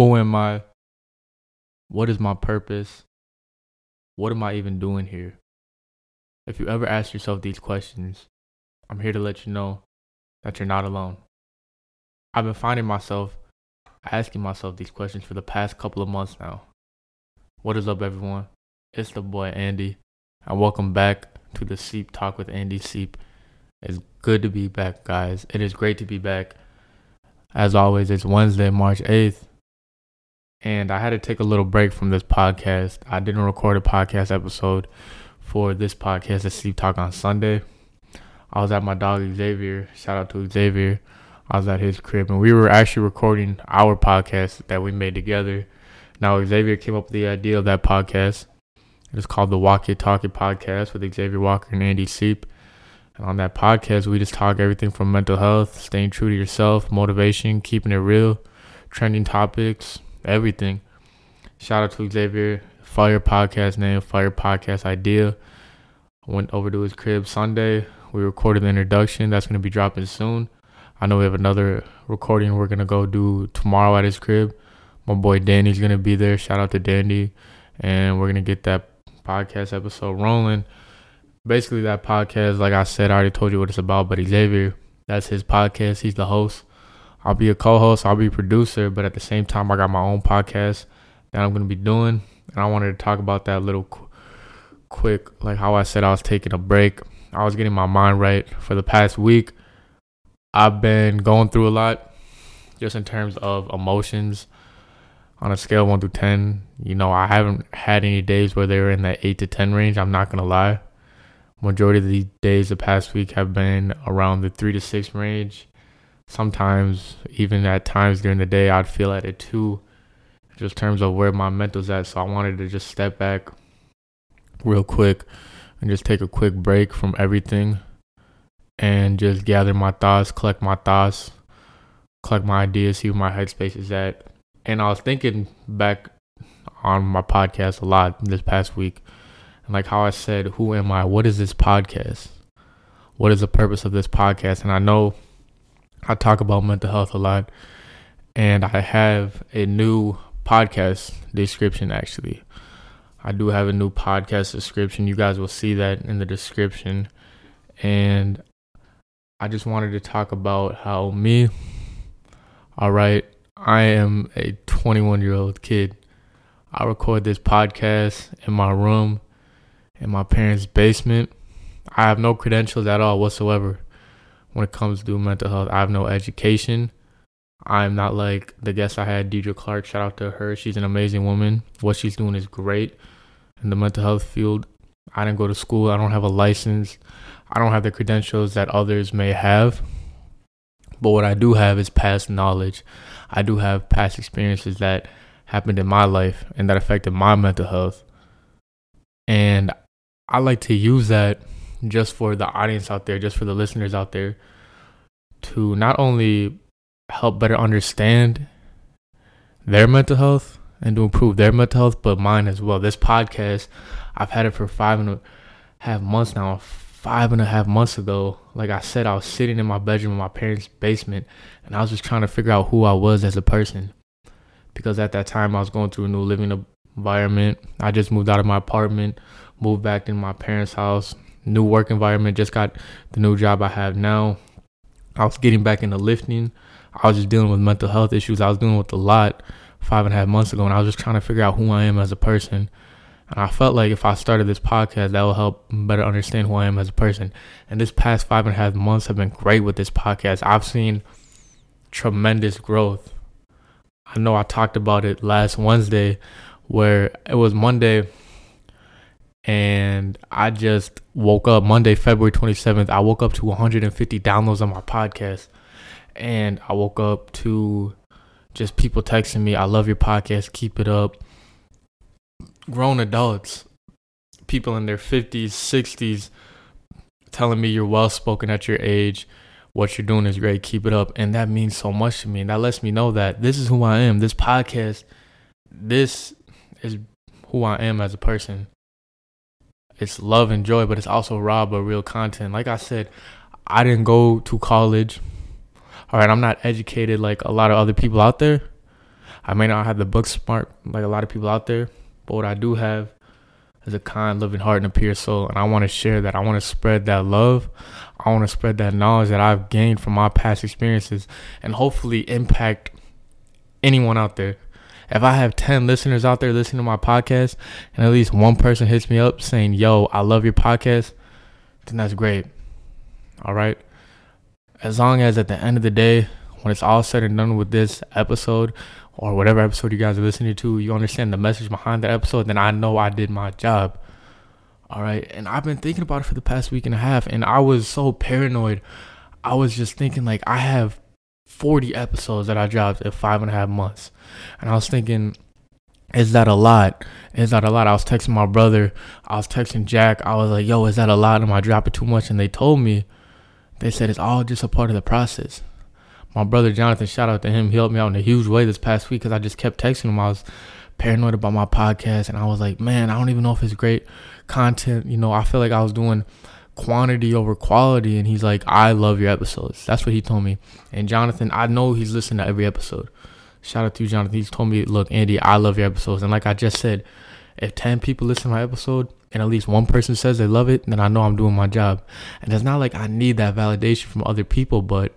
Who am I? What is my purpose? What am I even doing here? If you ever ask yourself these questions, I'm here to let you know that you're not alone. I've been finding myself asking myself these questions for the past couple of months now. What is up, everyone? It's the boy Andy, and welcome back to the Seep Talk with Andy Seep. It's good to be back, guys. It is great to be back. As always, it's Wednesday, March 8th, and I had to take a little break from this podcast. I didn't record a podcast episode for this podcast, the Seep Talk on Sunday. I was at my dog Xavier. Shout out to Xavier. I was at his crib, and we were actually recording our podcast that we made together. Now Xavier came up with the idea of that podcast. It's called the Walk It Talk It podcast with Xavier Walker and Andy Seep. And on that podcast, we just talk everything from mental health, staying true to yourself, motivation, keeping it real, trending topics, everything. Shout out to Xavier. Fire podcast name, Fire podcast idea. Went over to his crib Sunday. We recorded the introduction. That's going to be dropping soon. I know we have another recording we're going to go do tomorrow at his crib. My boy Danny's going to be there. Shout out to Danny. And we're going to get that podcast episode rolling. Basically, that podcast, like I said, I already told you what it's about, but Xavier, that's his podcast. He's the host. I'll be a co-host, I'll be a producer, but at the same time, I got my own podcast that I'm gonna be doing, and I wanted to talk about that little qu- quick, like how I said I was taking a break. I was getting my mind right for the past week. I've been going through a lot, just in terms of emotions. On a scale one through ten, you know, I haven't had any days where they were in that eight to ten range. I'm not gonna lie. Majority of the days the past week have been around the three to six range sometimes even at times during the day I'd feel at it too just terms of where my mental's at. So I wanted to just step back real quick and just take a quick break from everything and just gather my thoughts collect my thoughts collect my ideas see where my headspace is at. And I was thinking back on my podcast a lot this past week and like how I said who am I? What is this podcast? What is the purpose of this podcast? And I know I talk about mental health a lot, and I have a new podcast description actually. I do have a new podcast description. You guys will see that in the description. And I just wanted to talk about how me, all right, I am a 21 year old kid. I record this podcast in my room, in my parents' basement. I have no credentials at all whatsoever when it comes to mental health. I have no education. I'm not like the guest I had, Deidre Clark. Shout out to her. She's an amazing woman. What she's doing is great in the mental health field. I didn't go to school. I don't have a license. I don't have the credentials that others may have. But what I do have is past knowledge. I do have past experiences that happened in my life and that affected my mental health. And I like to use that just for the audience out there, just for the listeners out there, to not only help better understand their mental health and to improve their mental health, but mine as well. This podcast, I've had it for five and a half months now. Five and a half months ago, like I said, I was sitting in my bedroom in my parents' basement and I was just trying to figure out who I was as a person. Because at that time, I was going through a new living environment. I just moved out of my apartment, moved back in my parents' house, new work environment. Just got the new job I have now. I was getting back into lifting. I was just dealing with mental health issues. I was dealing with a lot five and a half months ago, and I was just trying to figure out who I am as a person. And I felt like if I started this podcast, that will help better understand who I am as a person. And this past five and a half months have been great with this podcast. I've seen tremendous growth. I know I talked about it last Wednesday, where it was Monday and I just woke up Monday, February 27th. I woke up to 150 downloads on my podcast, and I woke up to just people texting me, I love your podcast, keep it up. Grown adults, people in their 50s, 60s, telling me you're well spoken at your age. What you're doing is great. Keep it up. And that means so much to me. And that lets me know that this is who I am. This podcast, this is who I am as a person it's love and joy, but it's also raw but real content. Like I said, I didn't go to college. All right, I'm not educated like a lot of other people out there. I may not have the book smart like a lot of people out there, but what I do have is a kind, loving heart and a pure soul. And I want to share that. I want to spread that love. I want to spread that knowledge that I've gained from my past experiences and hopefully impact anyone out there. If I have 10 listeners out there listening to my podcast and at least one person hits me up saying, Yo, I love your podcast, then that's great. All right. As long as at the end of the day, when it's all said and done with this episode or whatever episode you guys are listening to, you understand the message behind the episode, then I know I did my job. All right. And I've been thinking about it for the past week and a half, and I was so paranoid. I was just thinking, like, I have 40 episodes that I dropped in five and a half months. And I was thinking, is that a lot? Is that a lot? I was texting my brother. I was texting Jack. I was like, yo, is that a lot? Am I dropping too much? And they told me, they said it's all just a part of the process. My brother Jonathan, shout out to him. He helped me out in a huge way this past week because I just kept texting him. I was paranoid about my podcast and I was like, man, I don't even know if it's great content. You know, I feel like I was doing quantity over quality. And he's like, I love your episodes. That's what he told me. And Jonathan, I know he's listening to every episode. Shout out to you, Jonathan. He's told me, look, Andy, I love your episodes. And like I just said, if 10 people listen to my episode and at least one person says they love it, then I know I'm doing my job. And it's not like I need that validation from other people, but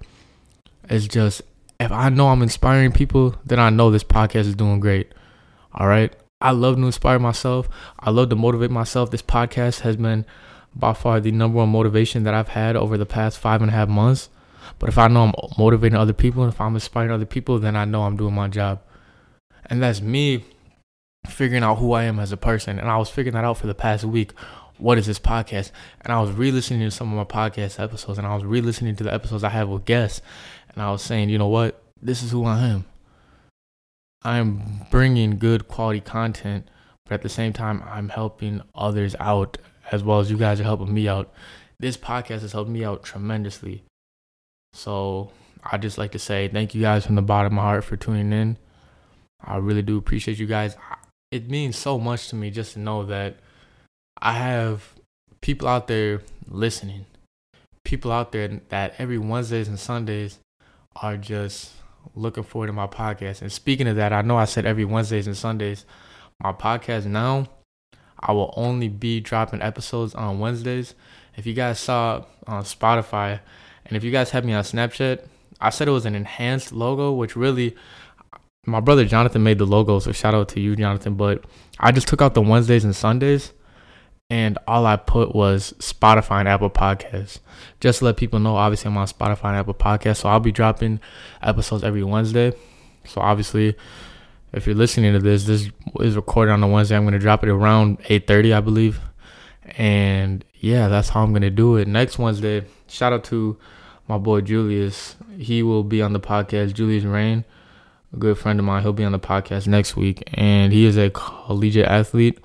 it's just if I know I'm inspiring people, then I know this podcast is doing great. All right. I love to inspire myself. I love to motivate myself. This podcast has been by far the number one motivation that I've had over the past five and a half months. But if I know I'm motivating other people and if I'm inspiring other people, then I know I'm doing my job. And that's me figuring out who I am as a person. And I was figuring that out for the past week. What is this podcast? And I was re listening to some of my podcast episodes and I was re listening to the episodes I have with guests. And I was saying, you know what? This is who I am. I am bringing good quality content, but at the same time, I'm helping others out as well as you guys are helping me out. This podcast has helped me out tremendously. So I just like to say thank you guys from the bottom of my heart for tuning in. I really do appreciate you guys. It means so much to me just to know that I have people out there listening. People out there that every Wednesdays and Sundays are just looking forward to my podcast. And speaking of that, I know I said every Wednesdays and Sundays. My podcast now I will only be dropping episodes on Wednesdays. If you guys saw on Spotify, and if you guys have me on Snapchat, I said it was an enhanced logo, which really my brother Jonathan made the logo, so shout out to you, Jonathan. But I just took out the Wednesdays and Sundays, and all I put was Spotify and Apple Podcasts. Just to let people know, obviously I'm on Spotify and Apple Podcasts, so I'll be dropping episodes every Wednesday. So obviously, if you're listening to this, this is recorded on a Wednesday. I'm gonna drop it around 8:30, I believe. And yeah, that's how I'm gonna do it. Next Wednesday, shout out to my boy Julius. He will be on the podcast. Julius Rain, a good friend of mine. He'll be on the podcast next week, and he is a collegiate athlete,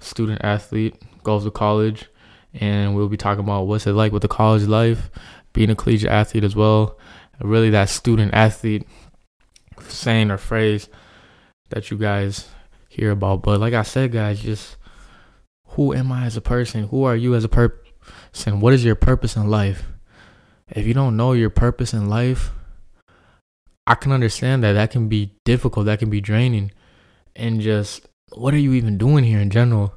student athlete, goes to college, and we'll be talking about what's it like with the college life, being a collegiate athlete as well. Really, that student athlete saying or phrase that you guys hear about. But like I said, guys, just who am I as a person? Who are you as a person? What is your purpose in life? If you don't know your purpose in life, I can understand that that can be difficult, that can be draining. And just what are you even doing here in general?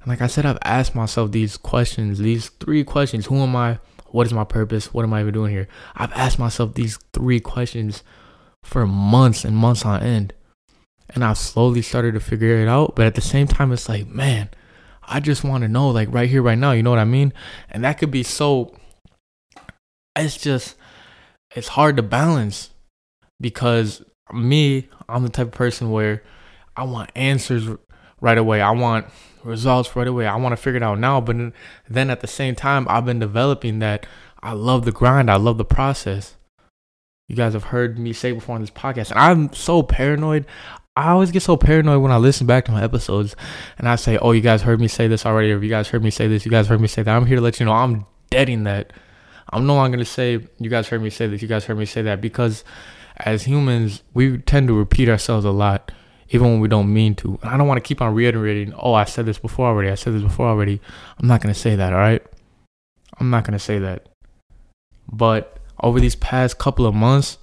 And like I said, I've asked myself these questions, these three questions. Who am I? What is my purpose? What am I even doing here? I've asked myself these three questions for months and months on end and I've slowly started to figure it out. But at the same time, it's like, man, I just want to know, like right here, right now. You know what I mean? And that could be so. It's just, it's hard to balance because me, I'm the type of person where I want answers right away. I want results right away. I want to figure it out now. But then at the same time, I've been developing that I love the grind. I love the process. You guys have heard me say before on this podcast, and I'm so paranoid. I always get so paranoid when I listen back to my episodes and I say, Oh, you guys heard me say this already, or you guys heard me say this, you guys heard me say that. I'm here to let you know I'm deading that. I'm no longer gonna say, You guys heard me say this, you guys heard me say that, because as humans, we tend to repeat ourselves a lot, even when we don't mean to. And I don't want to keep on reiterating, Oh, I said this before already, I said this before already. I'm not gonna say that, all right? I'm not gonna say that. But over these past couple of months,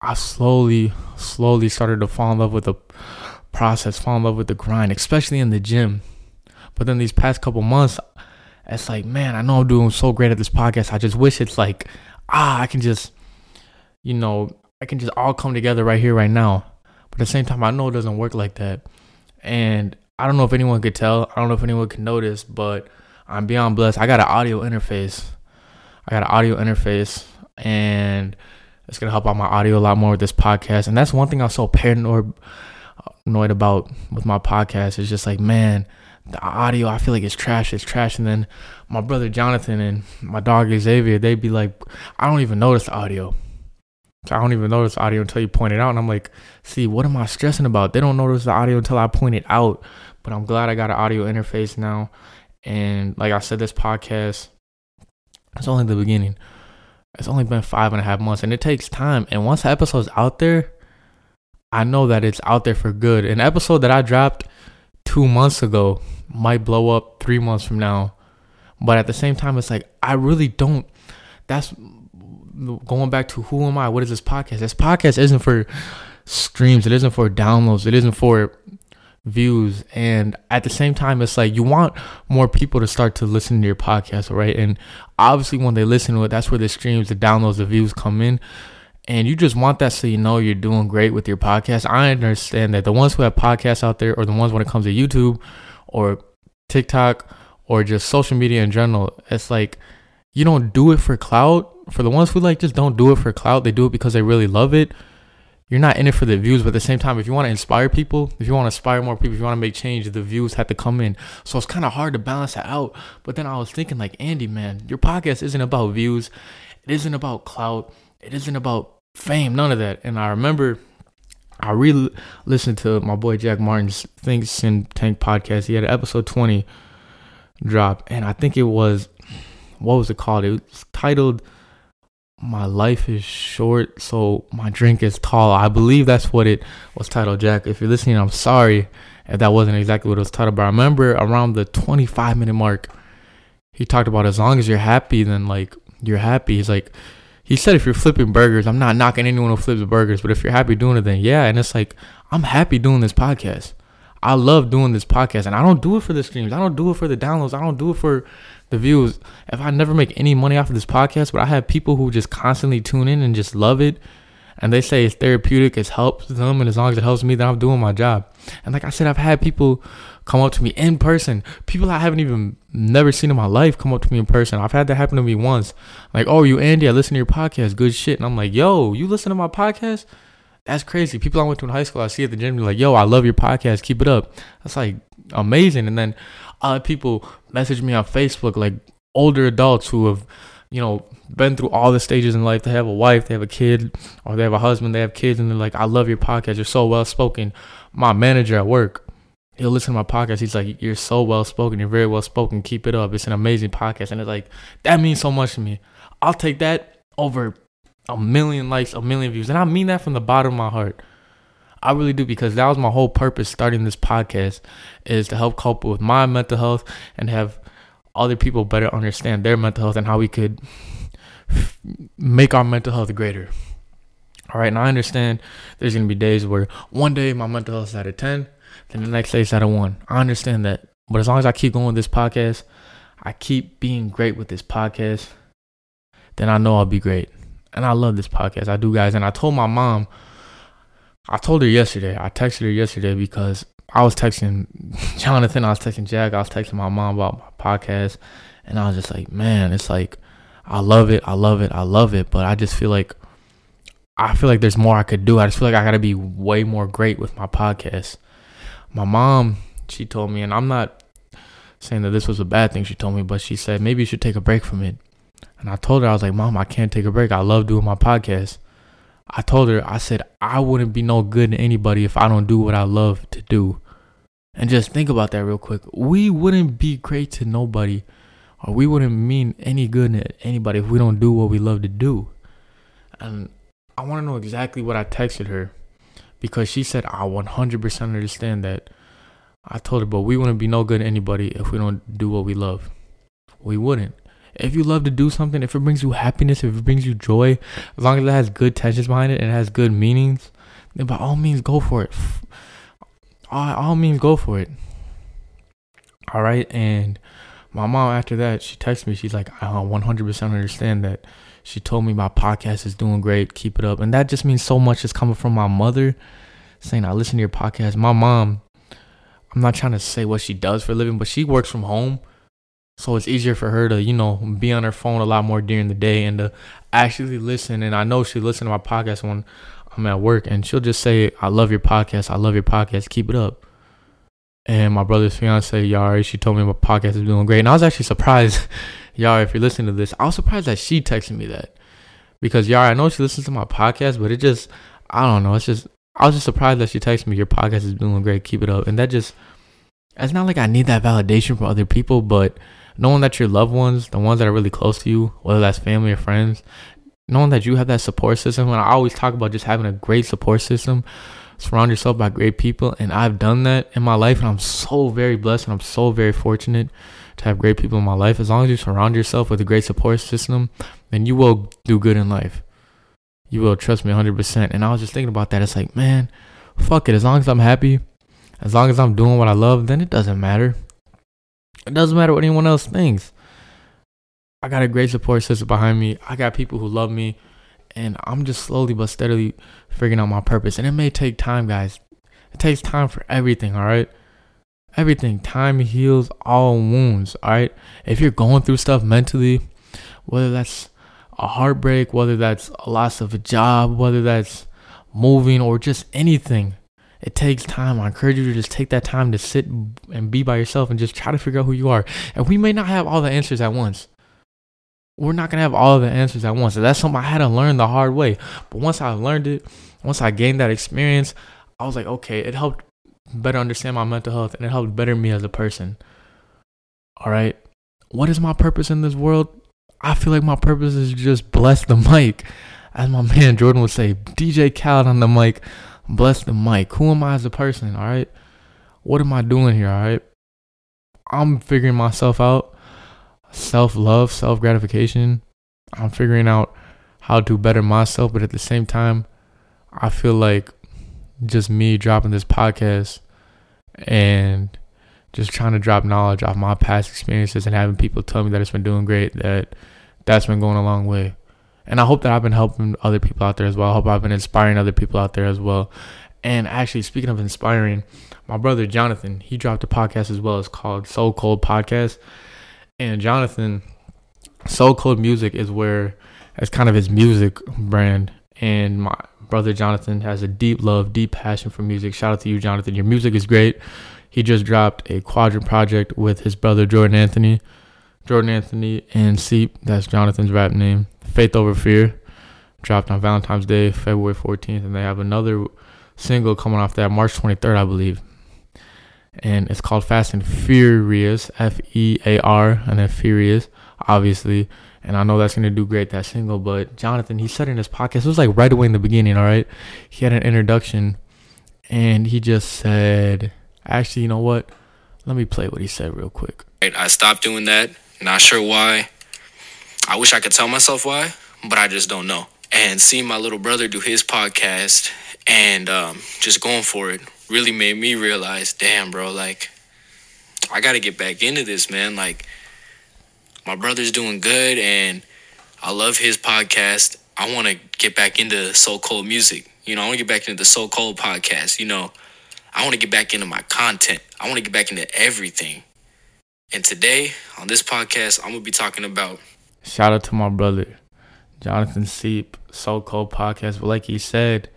I slowly, slowly started to fall in love with the process, fall in love with the grind, especially in the gym. But then these past couple months, it's like, man, I know I'm doing so great at this podcast. I just wish it's like, ah, I can just, you know, I can just all come together right here, right now. But at the same time, I know it doesn't work like that. And I don't know if anyone could tell. I don't know if anyone can notice, but I'm beyond blessed. I got an audio interface. I got an audio interface, and it's gonna help out my audio a lot more with this podcast. And that's one thing I'm so paranoid annoyed about with my podcast. Is just like, man, the audio I feel like it's trash. It's trash. And then my brother Jonathan and my dog Xavier, they'd be like, I don't even notice the audio. I don't even notice audio until you point it out. And I'm like, see, what am I stressing about? They don't notice the audio until I point it out. But I'm glad I got an audio interface now. And like I said, this podcast, it's only the beginning. It's only been five and a half months and it takes time. And once the episode's out there, I know that it's out there for good. An episode that I dropped two months ago might blow up three months from now. But at the same time, it's like, I really don't. That's going back to who am I? What is this podcast? This podcast isn't for streams, it isn't for downloads, it isn't for views. And at the same time, it's like you want more people to start to listen to your podcast, right? And obviously, when they listen to it, that's where the streams, the downloads, the views come in. And you just want that so you know you're doing great with your podcast. I understand that the ones who have podcasts out there, or the ones when it comes to YouTube or TikTok or just social media in general, it's like you don't do it for clout for the ones who like just don't do it for clout, they do it because they really love it. You're not in it for the views, but at the same time, if you want to inspire people, if you want to inspire more people, if you want to make change, the views have to come in. So it's kind of hard to balance that out. But then I was thinking, like, Andy, man, your podcast isn't about views, it isn't about clout, it isn't about fame, none of that. And I remember I really listened to my boy Jack Martin's Thinks in Tank podcast. He had an episode 20 drop, and I think it was what was it called? It was titled my life is short, so my drink is tall. I believe that's what it was titled, Jack. If you're listening, I'm sorry if that wasn't exactly what it was titled, but I remember around the 25 minute mark, he talked about as long as you're happy, then like you're happy. He's like, he said if you're flipping burgers, I'm not knocking anyone who flips burgers, but if you're happy doing it, then yeah. And it's like, I'm happy doing this podcast. I love doing this podcast, and I don't do it for the streams. I don't do it for the downloads. I don't do it for the views. If I never make any money off of this podcast, but I have people who just constantly tune in and just love it, and they say it's therapeutic, it's helped them, and as long as it helps me, then I'm doing my job. And like I said, I've had people come up to me in person, people I haven't even never seen in my life come up to me in person. I've had that happen to me once. Like, oh, you Andy, I listen to your podcast, good shit. And I'm like, yo, you listen to my podcast? That's crazy. People I went to in high school, I see at the gym, like, yo, I love your podcast, keep it up. That's like amazing. And then other people message me on Facebook, like older adults who have, you know, been through all the stages in life. They have a wife, they have a kid, or they have a husband, they have kids, and they're like, I love your podcast. You're so well spoken. My manager at work, he'll listen to my podcast. He's like, You're so well spoken. You're very well spoken. Keep it up. It's an amazing podcast. And it's like, that means so much to me. I'll take that over a million likes, a million views. And I mean that from the bottom of my heart. I really do because that was my whole purpose starting this podcast is to help cope with my mental health and have other people better understand their mental health and how we could make our mental health greater. All right, and I understand there's gonna be days where one day my mental health is at a 10, then the next day it's at a 1. I understand that. But as long as I keep going with this podcast, I keep being great with this podcast, then I know I'll be great. And I love this podcast. I do, guys. And I told my mom I told her yesterday. I texted her yesterday because I was texting Jonathan, I was texting Jack, I was texting my mom about my podcast, and I was just like, man, it's like I love it, I love it, I love it, but I just feel like I feel like there's more I could do. I just feel like I gotta be way more great with my podcast. My mom, she told me, and I'm not saying that this was a bad thing she told me, but she said maybe you should take a break from it. And I told her, I was like, Mom, I can't take a break. I love doing my podcast. I told her, I said, I wouldn't be no good to anybody if I don't do what I love to do. And just think about that real quick. We wouldn't be great to nobody, or we wouldn't mean any good to anybody if we don't do what we love to do. And I want to know exactly what I texted her because she said, I 100% understand that. I told her, but we wouldn't be no good to anybody if we don't do what we love. We wouldn't If you love to do something, if it brings you happiness, if it brings you joy, as long as it has good tensions behind it and it has good meanings, then by all means go for it. All, all means go for it. All right, and my mom after that she texted me. She's like, I uh, 100% understand that. She told me my podcast is doing great. Keep it up, and that just means so much is coming from my mother, saying I listen to your podcast. My mom, I'm not trying to say what she does for a living, but she works from home. So it's easier for her to, you know, be on her phone a lot more during the day and to actually listen. And I know she listens to my podcast when I'm at work and she'll just say, I love your podcast. I love your podcast. Keep it up. And my brother's fiance, Yari, she told me my podcast is doing great. And I was actually surprised, Yari, if you're listening to this, I was surprised that she texted me that. Because Yari, I know she listens to my podcast, but it just, I don't know. It's just, I was just surprised that she texted me, your podcast is doing great. Keep it up. And that just, it's not like I need that validation from other people, but knowing that your loved ones, the ones that are really close to you, whether that's family or friends, knowing that you have that support system. And I always talk about just having a great support system, surround yourself by great people. And I've done that in my life, and I'm so very blessed and I'm so very fortunate to have great people in my life. As long as you surround yourself with a great support system, then you will do good in life. You will trust me 100%. And I was just thinking about that. It's like, man, fuck it. As long as I'm happy, as long as I'm doing what I love, then it doesn't matter. It doesn't matter what anyone else thinks. I got a great support system behind me. I got people who love me. And I'm just slowly but steadily figuring out my purpose. And it may take time, guys. It takes time for everything, all right? Everything. Time heals all wounds, all right? If you're going through stuff mentally, whether that's a heartbreak, whether that's a loss of a job, whether that's moving or just anything, it takes time. I encourage you to just take that time to sit and be by yourself and just try to figure out who you are. And we may not have all the answers at once. We're not gonna have all the answers at once. So that's something I had to learn the hard way. But once I learned it, once I gained that experience, I was like, okay, it helped better understand my mental health and it helped better me as a person. All right. What is my purpose in this world? I feel like my purpose is just bless the mic. As my man Jordan would say, DJ Khaled on the mic bless the mic. Who am I as a person? All right. What am I doing here? All right. I'm figuring myself out. Self love, self gratification. I'm figuring out how to better myself, but at the same time, I feel like just me dropping this podcast and just trying to drop knowledge off my past experiences and having people tell me that it's been doing great that that's been going a long way and I hope that I've been helping other people out there as well. I hope I've been inspiring other people out there as well. And actually, speaking of inspiring, my brother Jonathan, he dropped a podcast as well. It's called So Cold Podcast. And Jonathan, So Cold Music is where it's kind of his music brand. And my brother Jonathan has a deep love, deep passion for music. Shout out to you, Jonathan. Your music is great. He just dropped a quadrant project with his brother Jordan Anthony. Jordan Anthony and Seep, that's Jonathan's rap name. Faith Over Fear dropped on Valentine's Day, February 14th, and they have another single coming off that March 23rd, I believe. And it's called Fast and Furious, F E A R, and then Furious, obviously. And I know that's gonna do great that single. But Jonathan, he said in his podcast, it was like right away in the beginning. All right, he had an introduction, and he just said, "Actually, you know what? Let me play what he said real quick." I stopped doing that. Not sure why. I wish I could tell myself why, but I just don't know. And seeing my little brother do his podcast and um, just going for it really made me realize, damn, bro, like I got to get back into this, man. Like my brother's doing good, and I love his podcast. I want to get back into so cold music. You know, I want to get back into the so cold podcast. You know, I want to get back into my content. I want to get back into everything. And today on this podcast, I'm gonna be talking about Shout out to my brother, Jonathan Seep, So Cold Podcast. But like he said,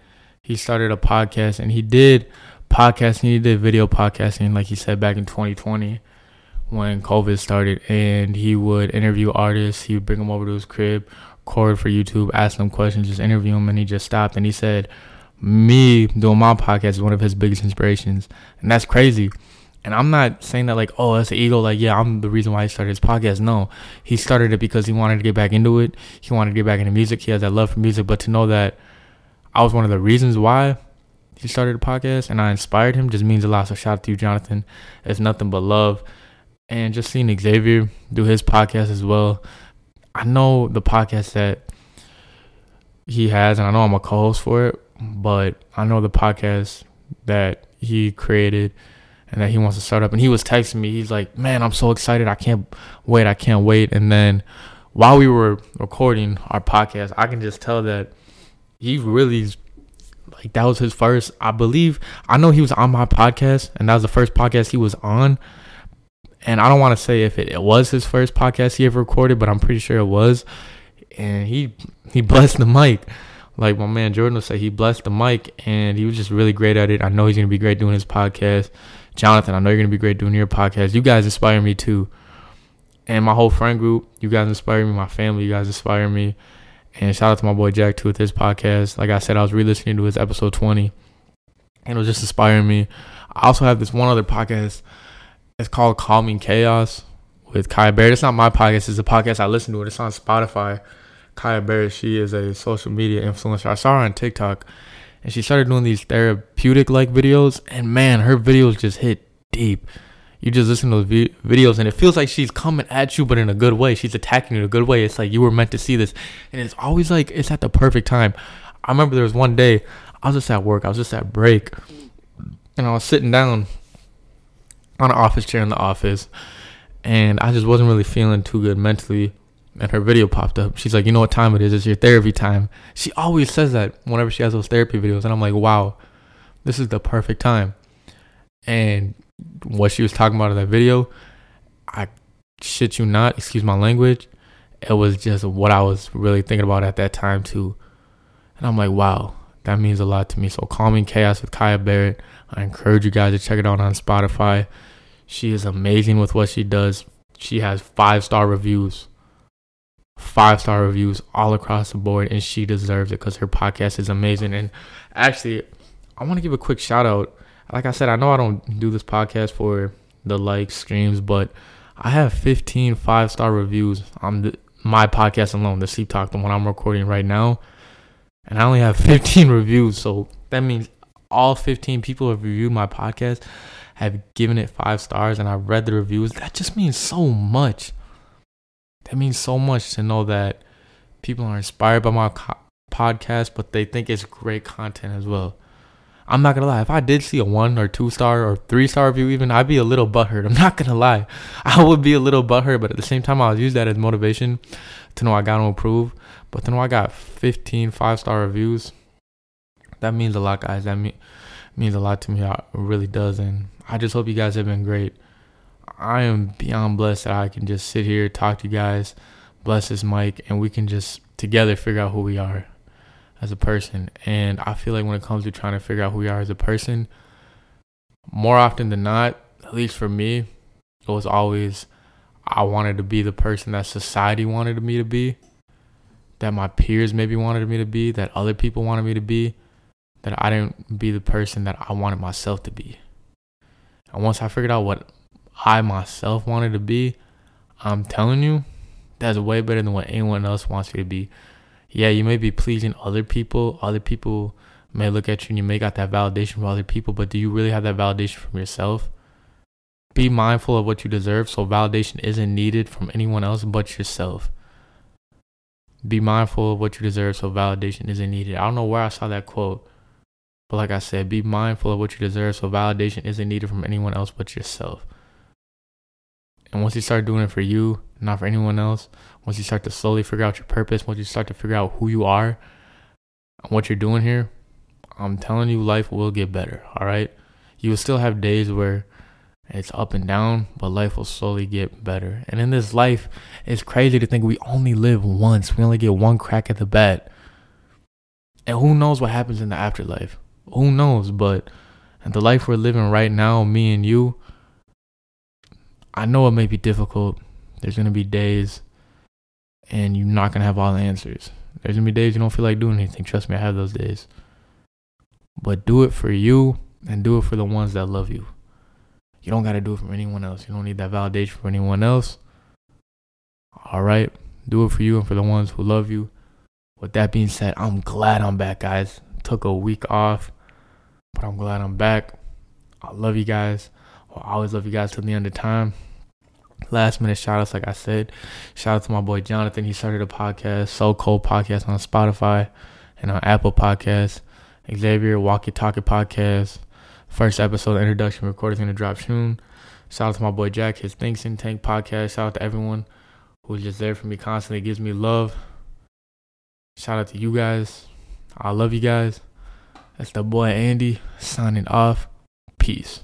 he started a podcast and he did podcasting, he did video podcasting, like he said back in 2020 when COVID started. And he would interview artists, he would bring them over to his crib, record for YouTube, ask them questions, just interview them. And he just stopped and he said, Me doing my podcast is one of his biggest inspirations. And that's crazy and I'm not saying that like, oh, that's an ego. Like, yeah, I'm the reason why he started his podcast. No, he started it because he wanted to get back into it. He wanted to get back into music. He has that love for music. But to know that I was one of the reasons why he started a podcast and I inspired him just means a lot. So shout out to you, Jonathan. It's nothing but love. And just seeing Xavier do his podcast as well I know the podcast that he has, and I know I'm a co-host for it, but I know the podcast that he created and that he wants to start up. And he was texting me. He's like, "Man, I'm so excited! I can't wait! I can't wait!" And then while we were recording our podcast, I can just tell that he really like that was his first. I believe I know he was on my podcast, and that was the first podcast he was on. And I don't want to say if it, it was his first podcast he ever recorded, but I'm pretty sure it was. And he he blessed the mic like my man Jordan would say, he blessed the mic and he was just really great at it. I know he's gonna be great doing his podcast. Jonathan, I know you're gonna be great doing your podcast. You guys inspire me too. And my whole friend group, you guys inspire me. My family, you guys inspire me. And shout out to my boy Jack too with his podcast. Like I said, I was re-listening to his episode 20, and it was just inspiring me. I also have this one other podcast. It's called Calming Chaos with Kaya Barrett. It's not my podcast. It's a podcast I listen to. It. It's on Spotify. Kaya Barrett, she is a social media influencer. I saw her on TikTok and she started doing these therapeutic like videos and man, her videos just hit deep. You just listen to those vi- videos and it feels like she's coming at you but in a good way. She's attacking you in a good way. It's like you were meant to see this. And it's always like it's at the perfect time. I remember there was one day I was just at work. I was just at break and I was sitting down on an office chair in the office and I just wasn't really feeling too good mentally and her video popped up. She's like, you know what time it is? It's your therapy time. She always says that whenever she has those therapy videos. And I'm like, wow, this is the perfect time. And what she was talking about in that video, I shit you not, excuse my language, it was just what I was really thinking about at that time too. And I'm like, wow, that means a lot to me. So Calming Chaos with Kaya Barrett. I encourage you guys to check it out on Spotify. She is amazing with what she does. She has five star reviews five star reviews all across the board, and she deserves it because her podcast is amazing. And actually, I want to give a quick shout out. Like I said, I know I don't do this podcast for the likes, streams, but I have 15 five star reviews on the, my podcast alone, the Seep Talk, the one I'm recording right now. And I only have 15 reviews. So that means all 15 people who have reviewed my podcast, have given it five stars, and I've read the reviews. That just means so much that means so much to know that people are inspired by my co- podcast, but they think it's great content as well. I'm not gonna lie. If I did see a one or two star or three star review, even I'd be a little butthurt. I'm not gonna lie. I would be a little butthurt, but at the same time, I'll use that as motivation to know I got to improve. But to know I got 15 five star reviews, that means a lot, guys. That mean, means a lot to me. It really does. And I just hope you guys have been great. I am beyond blessed that I can just sit here, talk to you guys, bless this mic, and we can just together figure out who we are as a person. And I feel like when it comes to trying to figure out who we are as a person, more often than not, at least for me, it was always I wanted to be the person that society wanted me to be, that my peers maybe wanted me to be, that other people wanted me to be, that I didn't be the person that I wanted myself to be. And once I figured out what I myself wanted to be, I'm telling you, that's way better than what anyone else wants you to be. Yeah, you may be pleasing other people. Other people may look at you and you may got that validation from other people, but do you really have that validation from yourself? Be mindful of what you deserve so validation isn't needed from anyone else but yourself. Be mindful of what you deserve so validation isn't needed. I don't know where I saw that quote, but like I said, be mindful of what you deserve so validation isn't needed from anyone else but yourself. And once you start doing it for you, not for anyone else, once you start to slowly figure out your purpose, once you start to figure out who you are and what you're doing here, I'm telling you, life will get better. All right. You will still have days where it's up and down, but life will slowly get better. And in this life, it's crazy to think we only live once. We only get one crack at the bat. And who knows what happens in the afterlife? Who knows? But the life we're living right now, me and you, I know it may be difficult. There's gonna be days, and you're not gonna have all the answers. There's gonna be days you don't feel like doing anything. Trust me, I have those days. But do it for you, and do it for the ones that love you. You don't gotta do it for anyone else. You don't need that validation from anyone else. All right, do it for you and for the ones who love you. With that being said, I'm glad I'm back, guys. Took a week off, but I'm glad I'm back. I love you guys. I always love you guys till the end of time. last minute shout outs, like I said. Shout out to my boy Jonathan. He started a podcast, So Cold Podcast on Spotify and on Apple Podcasts. Xavier Walk It Talk It Podcast. First episode introduction recording is gonna drop soon. Shout out to my boy Jack, his Thinks in Tank podcast. Shout out to everyone who's just there for me constantly, gives me love. Shout out to you guys. I love you guys. That's the boy Andy signing off. Peace.